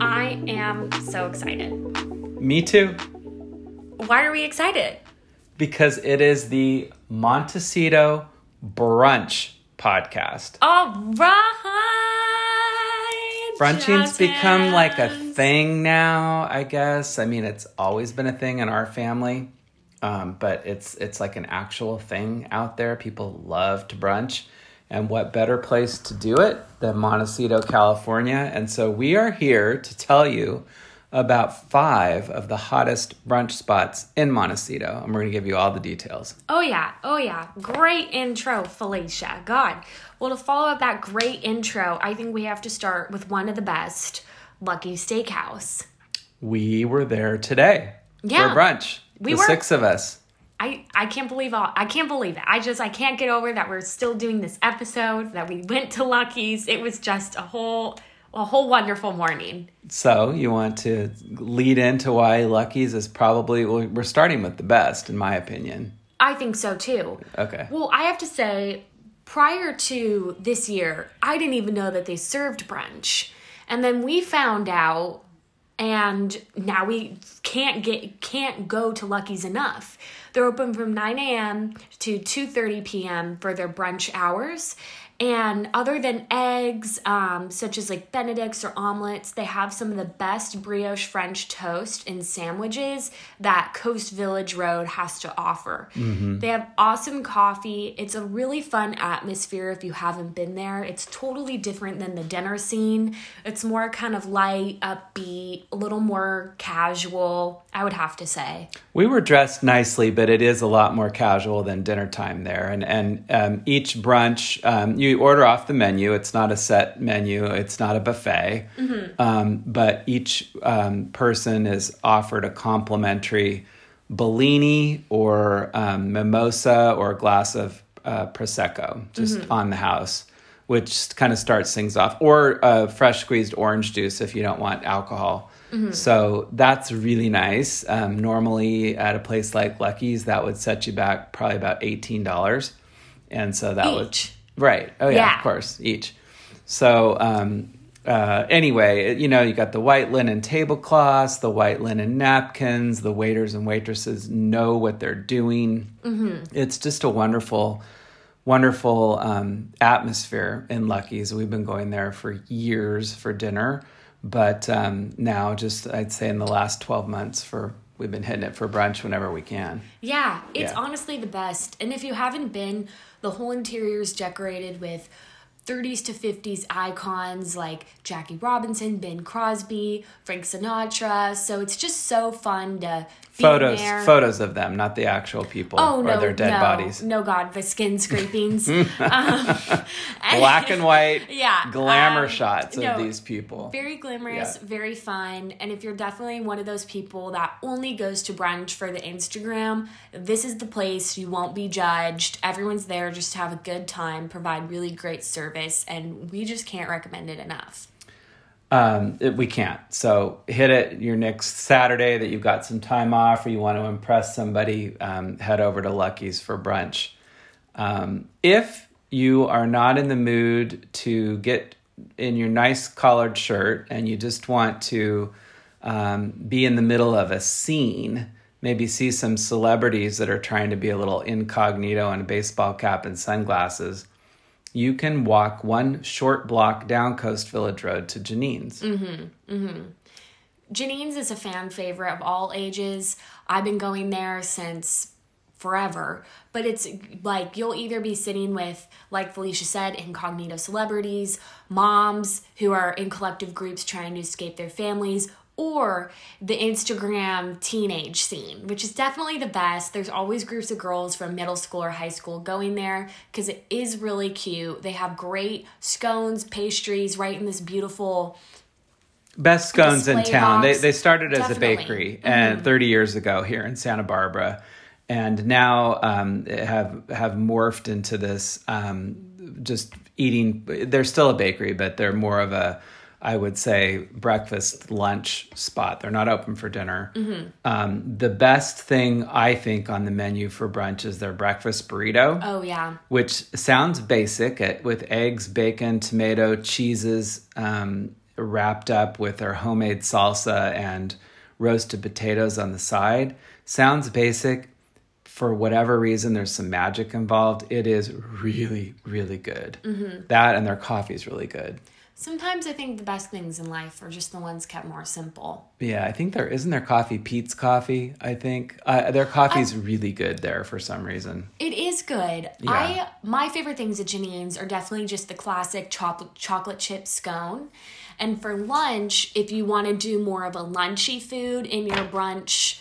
I am so excited. Me too, Why are we excited? because it is the Montecito Brunch podcast. All right. Brunching's become like a thing now, I guess. I mean, it's always been a thing in our family, um, but it's it's like an actual thing out there. People love to brunch, and what better place to do it than Montecito, California? And so we are here to tell you about five of the hottest brunch spots in Montecito, and we're going to give you all the details. Oh, yeah. Oh, yeah. Great intro, Felicia. God. Well, to follow up that great intro, I think we have to start with one of the best Lucky Steakhouse. We were there today Yeah. for brunch. We the were. six of us. I, I can't believe all I can't believe it. I just I can't get over that we're still doing this episode, that we went to Lucky's. It was just a whole a whole wonderful morning. So you want to lead into why Lucky's is probably well, we're starting with the best, in my opinion. I think so too. Okay. Well, I have to say, prior to this year, I didn't even know that they served brunch. And then we found out and now we can't get can't go to Lucky's enough. They're open from 9 a.m. to 2:30 p.m. for their brunch hours. And other than eggs, um, such as like Benedicts or omelets, they have some of the best brioche French toast and sandwiches that Coast Village Road has to offer. They have awesome coffee. It's a really fun atmosphere if you haven't been there. It's totally different than the dinner scene. It's more kind of light, upbeat, a little more casual, I would have to say. We were dressed nicely, but it is a lot more casual than dinner time there. And and um, each brunch, um, you order off the menu. It's not a set menu. It's not a buffet. Um, but each um, person is offered a complimentary Bellini or um, mimosa or a glass of uh, prosecco just on the house. Which kind of starts things off, or uh, fresh squeezed orange juice if you don't want alcohol. So that's really nice. Um, normally at a place like Lucky's, that would set you back probably about eighteen dollars, and so that would Each. Right. Oh yeah, Yeah. of course, each. So um, uh, anyway, you know, you got the white linen tablecloths, the white linen napkins. The waiters and waitresses know what they're doing. It's just a wonderful wonderful um, atmosphere in Lucky's. We've been going there for years for dinner, but um, now just I'd say in the last twelve months for we've been hitting it for brunch whenever we can. Yeah, it's Yeah. honestly the best. And if you haven't been, the whole interior is decorated with 30s to 50s icons like Jackie Robinson, Bing Crosby, Frank Sinatra. So it's just so fun to Photos, there. photos of them, not the actual people Oh or no, their dead no, bodies. No, God, the skin scrapings. um, Black and white, Yeah, glamour um, shots of no, these people. Very glamorous, Yeah. very fun. And if you're definitely one of those people that only goes to brunch for the Instagram, this is the place. You won't be judged. Everyone's there just to have a good time, provide really great service, and we just can't recommend it enough. Um, it- we can't. So hit it your next Saturday that you've got some time off or you want to impress somebody, um, head over to Lucky's for brunch. Um, if you are not in the mood to get in your nice collared shirt and you just want to um, be in the middle of a scene, maybe see some celebrities that are trying to be a little incognito in a baseball cap and sunglasses, you can walk one short block down Coast Village Road to Jeannine's. Mm-hmm. Mm-hmm. Jeannine's is a fan favorite of all ages. I've been going there since forever, but it's like you'll either be sitting with, like Felicia said, incognito celebrities, moms who are in collective groups trying to escape their families, or the Instagram teenage scene, which is definitely the best. There's always groups of girls from middle school or high school going there because it is really cute. They have great scones, pastries, right in this beautiful Best scones in town. They, box. they started as Definitely. a bakery and 30 years ago here in Santa Barbara, and now um, have have morphed into this um, just eating. They're still a bakery, but they're more of a I would say breakfast, lunch spot. They're not open for dinner. Um, the best thing I think on the menu for brunch is their breakfast burrito Oh yeah. which sounds basic it, with eggs, bacon, tomato, cheeses um, wrapped up with their homemade salsa and roasted potatoes on the side. Sounds basic. For whatever reason, there's some magic involved. It is really, really good. That and their coffee is really good. Sometimes I think the best things in life are just the ones kept more simple. Yeah, I think there isn't their coffee Pete's coffee. I think uh, their coffee's really good there for some reason. It is good. Yeah. I my favorite things at Jeannine's are definitely just the classic chocolate chocolate chip scone. And for lunch, if you want to do more of a lunchy food in your brunch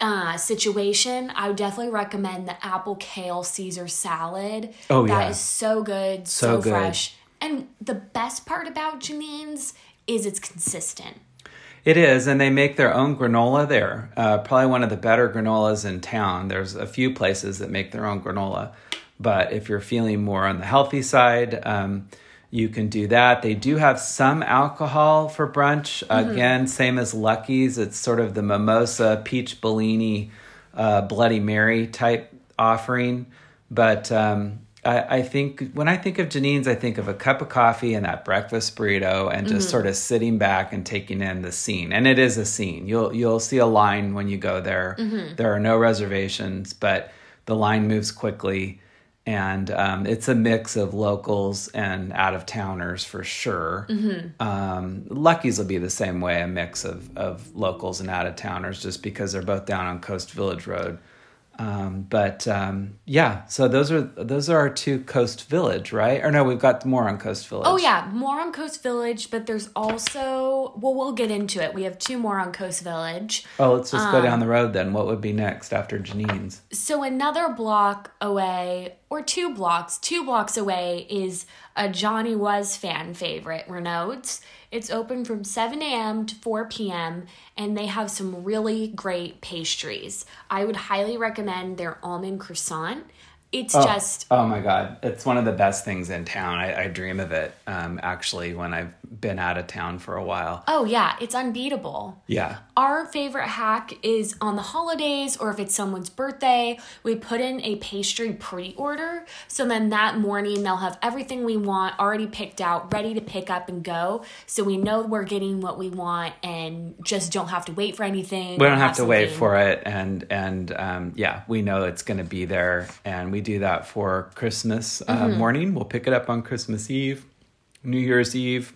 uh, situation, I would definitely recommend the apple kale Caesar salad. Oh, That yeah. is so good, So so, good. fresh. And the best part about Jeannine's is it's consistent. It is, and they make their own granola there. Uh, probably one of the better granolas in town. There's a few places that make their own granola, but if you're feeling more on the healthy side, um, you can do that. They do have some alcohol for brunch. Again, same as Lucky's. It's sort of the mimosa, peach Bellini, uh, Bloody Mary type offering. But um, I, I think when I think of Jeannine's, I think of a cup of coffee and that breakfast burrito, and just sort of sitting back and taking in the scene. And it is a scene. You'll you'll see a line when you go there. There are no reservations, but the line moves quickly, and um, it's a mix of locals and out of towners for sure. Um, Lucky's will be the same way, a mix of of locals and out of towners, just because they're both down on Coast Village Road. Um, but um, yeah, so those are those are our two Coast Village, right? Or no, we've got more on Coast Village. Oh yeah, more on Coast Village, but there's also well, we'll get into it. We have two more on Coast Village. Oh, let's just go Um, down the road then. What would be next after Jeannine's? So another block away, or two blocks, two blocks away is a Johnny Was fan favorite, Renaud's. It's open from 7 a.m. to 4 p.m. and they have some really great pastries. I would highly recommend their almond croissant. It's just Oh my God, it's one of the best things in town. I, I dream of it. Um, actually, when I've been out of town for a while. oh yeah, it's unbeatable. Yeah. Our favorite hack is on the holidays or if it's someone's birthday, we put in a pastry pre order. So then that morning they'll have everything we want already picked out, ready to pick up and go. So we know we're getting what we want and just don't have to wait for anything. we don't have to wait for it and and um, yeah we know it's going to be there and we do that for christmas uh, Mm-hmm. morning we'll pick it up on christmas eve new year's eve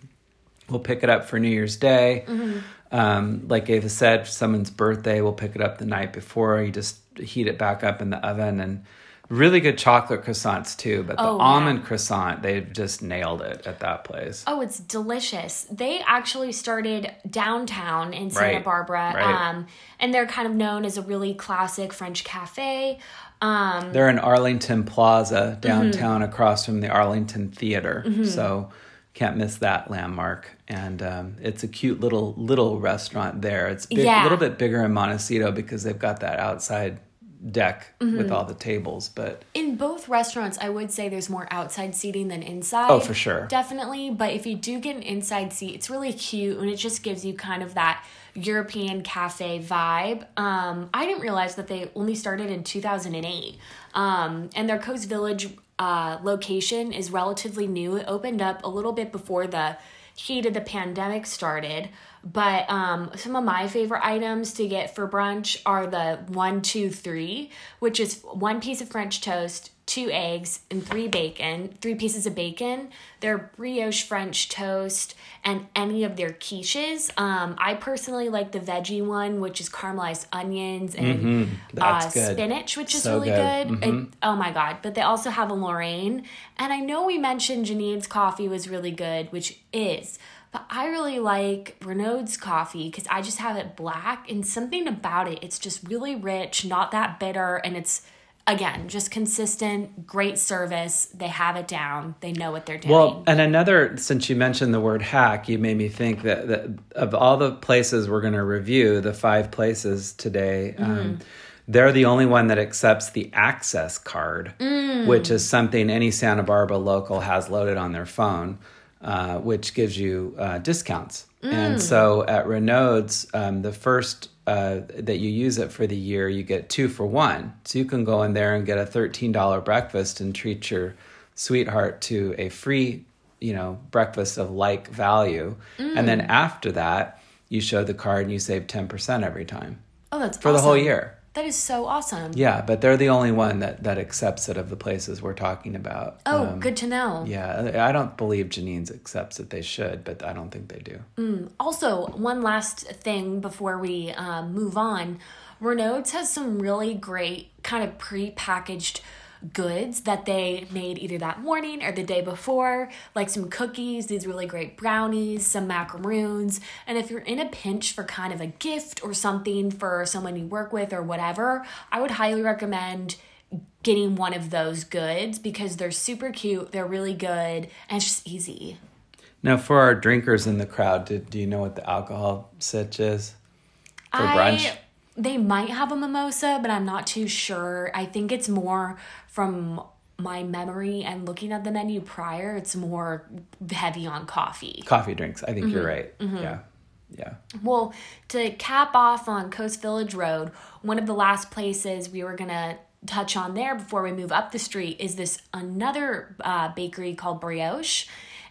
we'll pick it up for new year's day Mm-hmm. um, like ava said someone's birthday we'll pick it up the night before you just heat it back up in the oven and really good chocolate croissants too but the Oh, almond croissant they've just nailed it at that place Oh, it's delicious. They actually started downtown in Santa Right, Barbara. right. Um, and they're kind of known as a really classic French cafe. Um, They're in Arlington Plaza Mm-hmm. downtown across from the Arlington Theater. So can't miss that landmark. And um, it's a cute little little restaurant there. It's a Yeah. little bit bigger in Montecito because they've got that outside deck Mm-hmm. with all the tables. But In both restaurants, I would say there's more outside seating than inside. Oh, for sure. Definitely. But if you do get an inside seat, it's really cute and it just gives you kind of that European cafe vibe. Um, I didn't realize that they only started in 2008. Um, and their Coast Village uh, location is relatively new. It opened up a little bit before the heat of the pandemic started. But um, some of my favorite items to get for brunch are the one, two, three, which is one piece of French toast, two eggs, and three bacon, three pieces of bacon. Their brioche French toast and any of their quiches. Um, I personally like the veggie one, which is caramelized onions and Mm-hmm. Uh, good. spinach, which is So really good. Mm-hmm. It- oh my god! But they also have a Lorraine, and I know we mentioned Jeannine's coffee was really good, which is. But I really like Renaud's coffee because I just have it black and something about it. It's just really rich, not that bitter, and it's again just consistent, great service. They have it down. They know what they're doing. well, and another since you mentioned the word hack, you made me think that, that of all the places we're going to review, the five places today. Mm-hmm. Um, they're the only one that accepts the access card, Mm. which is something any Santa Barbara local has loaded on their phone. Uh, which gives you uh, discounts. And so at Renaud's, um, the first uh, that you use it for the year, you get two for one. So you can go in there and get a $13 breakfast and treat your sweetheart to a free, you know, breakfast of like value. And then after that, you show the card and you save 10% every time Oh, that's for the whole year. That is so awesome. Yeah, but they're the only one that, that accepts it of the places we're talking about. Oh, Um, good to know. yeah, I don't believe Jeannine's accepts it. They should, but I don't think they do. Also, one last thing before we um, move on Renaud's has some really great kind of pre-packaged goods that they made either that morning or the day before, like some cookies, these really great brownies, some macaroons. And if you're in a pinch for kind of a gift or something for someone you work with or whatever, I would highly recommend getting one of those goods because they're super cute, they're really good, and it's just easy. Now, for our drinkers in the crowd, do, do you know what the alcohol sitch is for I- brunch? They might have a mimosa, but I'm not too sure. I think it's more from my memory and looking at the menu prior, it's more heavy on coffee. Coffee drinks. I think Mm-hmm. you're right. Yeah, yeah. Well, to cap off on Coast Village Road, one of the last places we were gonna touch on there before we move up the street is this another uh, bakery called Brioche.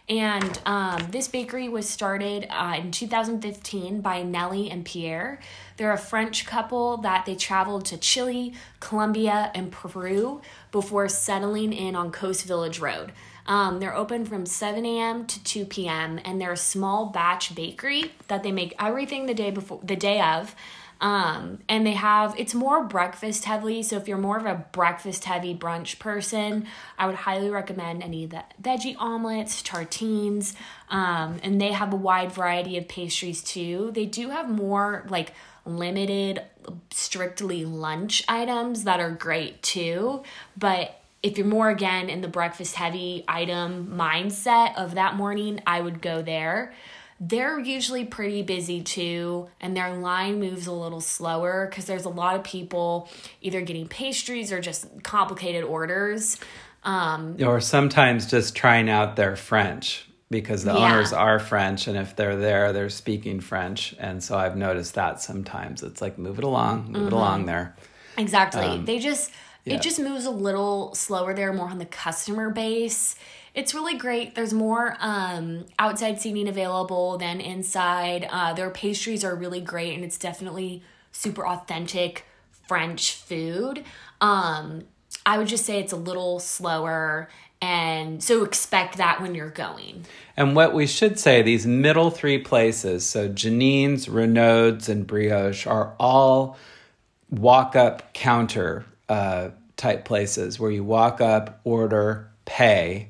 And um, this bakery was started uh, in 2015 by Nellie and Pierre. They're a French couple that they traveled to Chile, Colombia, and Peru before settling in on Coast Village Road. Um, they're open from 7 a.m. to 2 p.m. and they're a small batch bakery that they make everything the day before, the day of. Um, and they have it's more breakfast heavy. So if you're more of a breakfast heavy brunch person, I would highly recommend any of the veggie omelets, tartines. Um, and they have a wide variety of pastries too. They do have more like limited, strictly lunch items that are great too. But if you're more again in the breakfast heavy item mindset of that morning, I would go there. They're usually pretty busy too, and their line moves a little slower because there's a lot of people either getting pastries or just complicated orders. Um, Or sometimes just trying out their French because the Yeah. owners are French, and if they're there, they're speaking French. And so I've noticed that sometimes it's like move it along, move it along there. Exactly. they just yeah. it just moves a little slower there, more on the customer base. It's really great. There's more um, outside seating available than inside. Uh, their pastries are really great, and it's definitely super authentic French food. Um, I would just say it's a little slower, and so expect that when you're going. And what we should say, these middle three places, so Jeannine's, Renaud's, and Brioche, are all walk up counter uh, type places where you walk up, order, pay,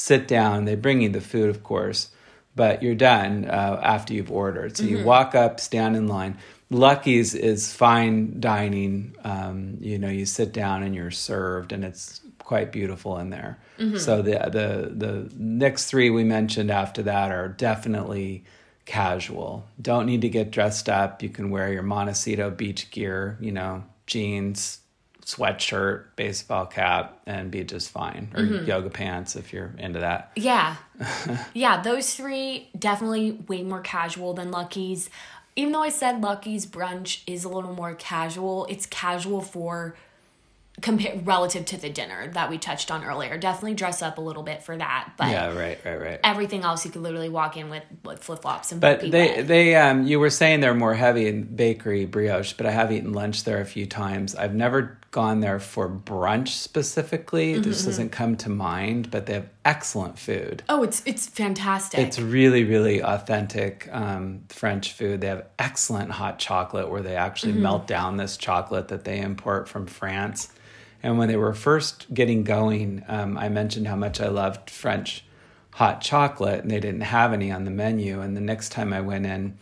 sit down. They bring you the food, of course, but you're done uh, after you've ordered. So you walk up, stand in line. Lucky's is fine dining. Um, you know, you sit down and you're served, and it's quite beautiful in there. So the the the next three we mentioned after that are definitely casual. Don't need to get dressed up. You can wear your Montecito beach gear, you know, jeans, sweatshirt, baseball cap, and be just fine. Or yoga pants if you're into that. Yeah. yeah, those three definitely way more casual than Lucky's. Even though I said Lucky's brunch is a little more casual, it's casual for compare relative to the dinner that we touched on earlier. Definitely dress up a little bit for that, but Yeah, right, right, right. everything else you could literally walk in with, with flip flops and But they wet. they um you were saying they're more heavy in bakery brioche, but I have eaten lunch there a few times. I've never gone there for brunch specifically. Mm-hmm, This doesn't come to mind, but they have excellent food. oh, it's it's fantastic. It's really, really authentic um, French food. They have excellent hot chocolate where they actually Mm-hmm. melt down this chocolate that they import from France. And when they were first getting going, um, I mentioned how much I loved French hot chocolate, and they didn't have any on the menu. And the next time I went in,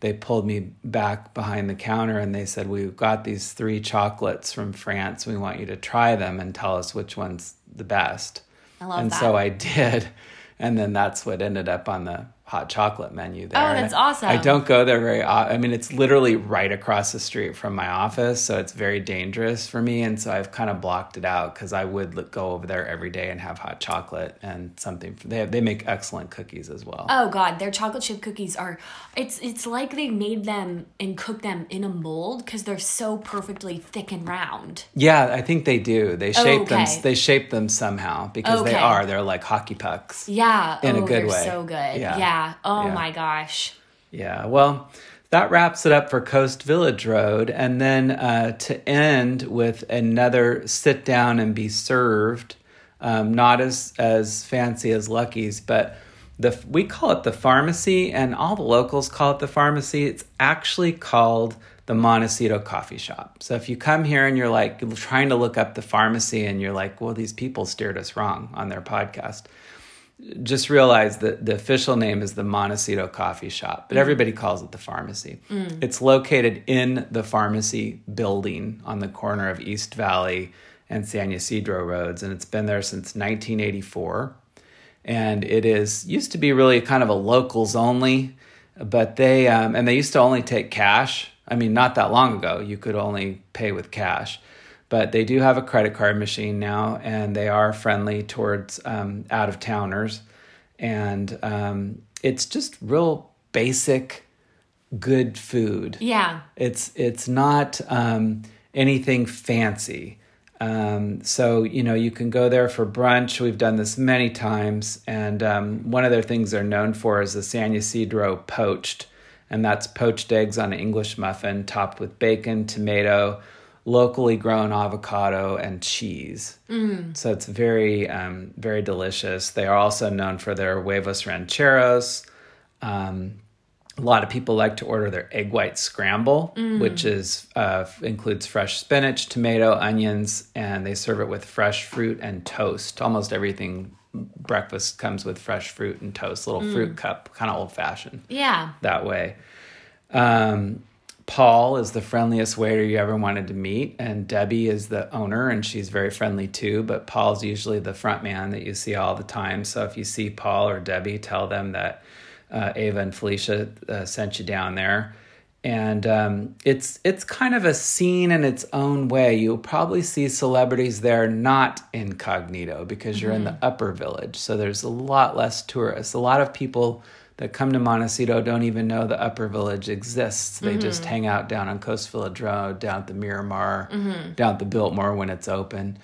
they pulled me back behind the counter and they said, We've got these three chocolates from France. We want you to try them and tell us which one's the best I love and that. so I did, and then that's what ended up on the hot chocolate menu oh, there. Oh, that's I- awesome. I don't go there very. Uh, I mean, it's literally right across the street from my office, so it's very dangerous for me. And so I've kind of blocked it out because I would look- go over there every day and have hot chocolate and something. They have, they make excellent cookies as well. Oh god, their chocolate chip cookies are it's it's like they made them and cooked them in a mold cuz they're so perfectly thick and round. Yeah, I think they do. They shape them. Okay. They shape them somehow because they are. They're like hockey pucks. Yeah, In a oh, good they're way. so good. Yeah. Yeah. Oh Yeah. my gosh. Yeah, well, that wraps it up for Coast Village Road. And then uh, to end with another sit down and be served, um, not as, as fancy as Lucky's, but the we call it the pharmacy, and all the locals call it the pharmacy. It's actually called the Montecito Coffee Shop. So if you come here and you're like trying to look up the pharmacy and you're like, well, these people steered us wrong on their podcast just realize that the official name is the Montecito Coffee Shop, but everybody calls it the pharmacy. It's located in the pharmacy building on the corner of East Valley and San Ysidro roads, and it's been there since 1984. And it is used to be really kind of a locals only, but they um, and they used to only take cash. I mean, not that long ago, you could only pay with cash but they do have a credit card machine now and they are friendly towards um, out of towners and um, it's just real basic good food. Yeah. it's it's not um, anything fancy. Um, so you know you can go there for brunch. We've done this many times. And um, one of their things they're known for is the san ysidro poached. And that's poached eggs on an english muffin topped with bacon tomato locally grown avocado and cheese so it's very um, very delicious they are also known for their huevos rancheros um, a lot of people like to order their egg white scramble, which is uh, includes fresh spinach, tomato, onions, and they serve it with fresh fruit and toast. Almost everything breakfast comes with fresh fruit and toast. Little fruit cup, kind of old fashioned Yeah. that way. Um, Paul is the friendliest waiter you ever wanted to meet, and Debbie is the owner, and she's very friendly too. But Paul's usually the front man that you see all the time. So if you see Paul or Debbie, tell them that uh, Ava and Felicia uh, sent you down there. And um, it's it's kind of a scene in its own way. You'll probably see celebrities there not incognito because you're in the upper village, so there's a lot less tourists. A lot of people that come to Montecito don't even know the upper village exists. They just hang out down on Coast Village Road, down at the Miramar, down at the Biltmore when it's open.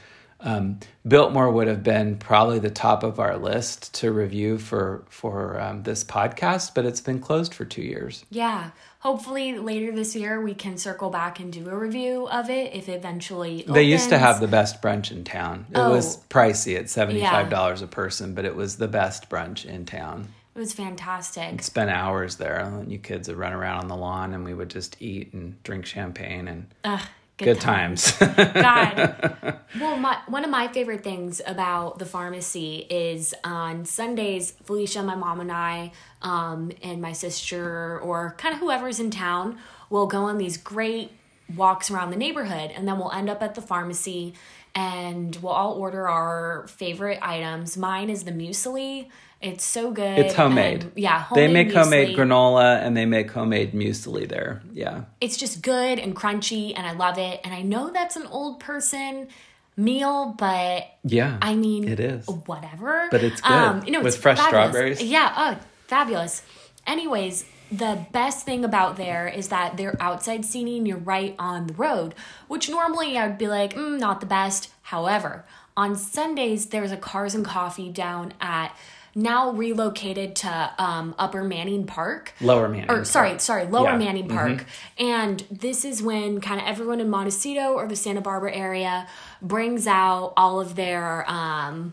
Um, Biltmore would have been probably the top of our list to review for for um, this podcast, but it's been closed for two years. Yeah. Hopefully later this year we can circle back and do a review of it if it eventually They used to have the best brunch in town. It was Oh. pricey at seventy five dollars a person, but it was the best brunch in town. It was fantastic. Spent hours there. And you kids would run around on the lawn, and we would just eat and drink champagne and Ugh, good times. God. Well, my, one of my favorite things about the pharmacy is on Sundays, Felicia, my mom, and I, um, and my sister, or kind of whoever's in town, will go on these great walks around the neighborhood, and then we'll end up at the pharmacy and we'll all order our favorite items. Mine is the muesli. It's so good. it's homemade. yeah, homemade they make homemade granola and they make homemade muesli there. Yeah. it's just good and crunchy and I love it. And I know that's an old person meal, but Yeah. I mean, it is. whatever. But it's good. you know, With it's fresh fabulous. strawberries? Yeah, oh, fabulous. Anyways, the best thing about there is that they're outside seating. You're right on the road, which normally I would be like, mm, not the best. However, on Sundays there's a Cars and Coffee down at now relocated to um, Upper Manning Park Lower Manning or Park. sorry, sorry, Lower Yeah. Mm-hmm. Manning Park. And this is when kind of everyone in Montecito or the Santa Barbara area brings out all of their um,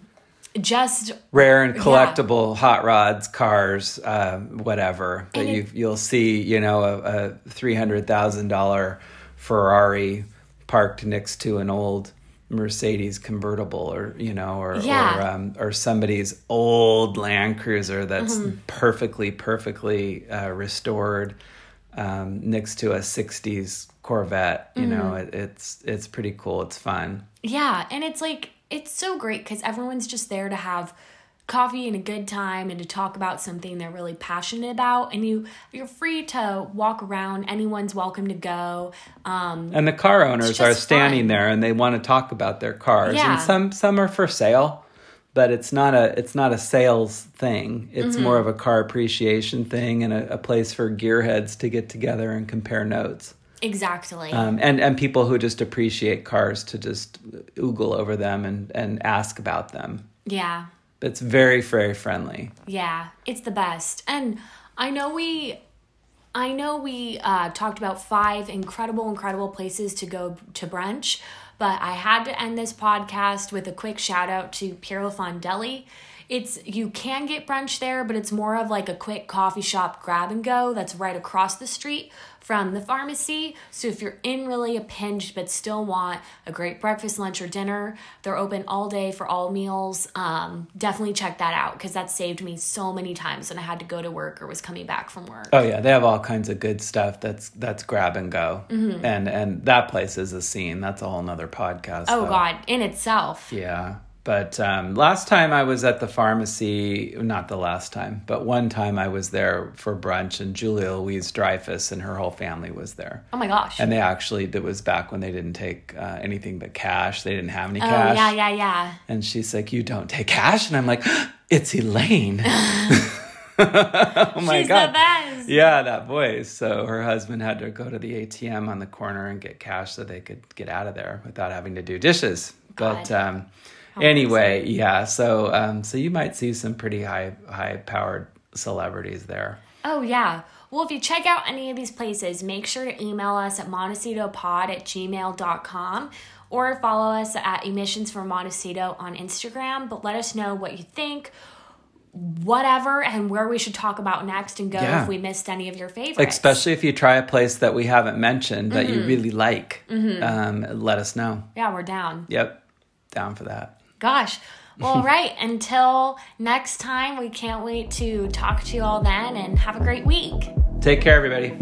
just rare and collectible hot rods, cars, uh, whatever that you you'll see. You know, a, a three hundred thousand dollar Ferrari parked next to an old Mercedes convertible, or you know, or Yeah. or, um, or somebody's old Land Cruiser that's Mm-hmm. perfectly perfectly uh, restored um, next to a '60s Corvette. You know, Mm-hmm. it, it's it's pretty cool. It's fun. Yeah, and it's like it's so great because everyone's just there to have coffee and a good time and to talk about something they're really passionate about. And you you're free to walk around. Anyone's welcome to go. Um, and the car owners are standing fun. there and they want to talk about their cars. Yeah. and some some are for sale but it's not a it's not a sales thing. It's Mm-hmm. more of a car appreciation thing and a, a place for gearheads to get together and compare notes. Exactly. Um, and and people who just appreciate cars to just oogle over them and and ask about them. Yeah it's very very friendly Yeah, it's the best. And I know we I know we uh, talked about five incredible, incredible places to go to brunch, but I had to end this podcast with a quick shout out to Pierre Lafond Deli. It's you can get brunch there, but it's more of like a quick coffee shop grab and go that's right across the street from the pharmacy. So if you're in really a pinch but still want a great breakfast, lunch, or dinner, they're open all day for all meals. Um, definitely check that out because that saved me so many times when I had to go to work or was coming back from work. Oh yeah, they have all kinds of good stuff. That's that's grab and go, Mm-hmm. and and that place is a scene. That's a whole nother podcast. Oh though. God, in itself. Yeah, but um, last time I was at the pharmacy, not the last time, but one time I was there for brunch, and Julia Louise Dreyfus and her whole family was there. Oh my gosh. And they actually, that was back when they didn't take uh, anything but cash. They didn't have any oh cash. yeah, yeah, yeah. And she's like, "You don't take cash," and I'm like, "It's Elaine." oh my She's god! the best. Yeah, that voice. So her husband had to go to the ATM on the corner and get cash so they could get out of there without having to do dishes. But um, anyway, yeah. So um, so you might see some pretty high high powered celebrities there. Oh, yeah. Well, if you check out any of these places, make sure to email us at montecitopod at gmail.com or follow us at Emissions for Montecito on Instagram. But let us know what you think, whatever, and where we should talk about next and go Yeah. if we missed any of your favorites. Especially if you try a place that we haven't mentioned that Mm-hmm. you really like, um, let us know. Yeah, we're down. Yep, down for that. Gosh. Well, right. Until next time, we can't wait to talk to you all then and have a great week. Take care, everybody.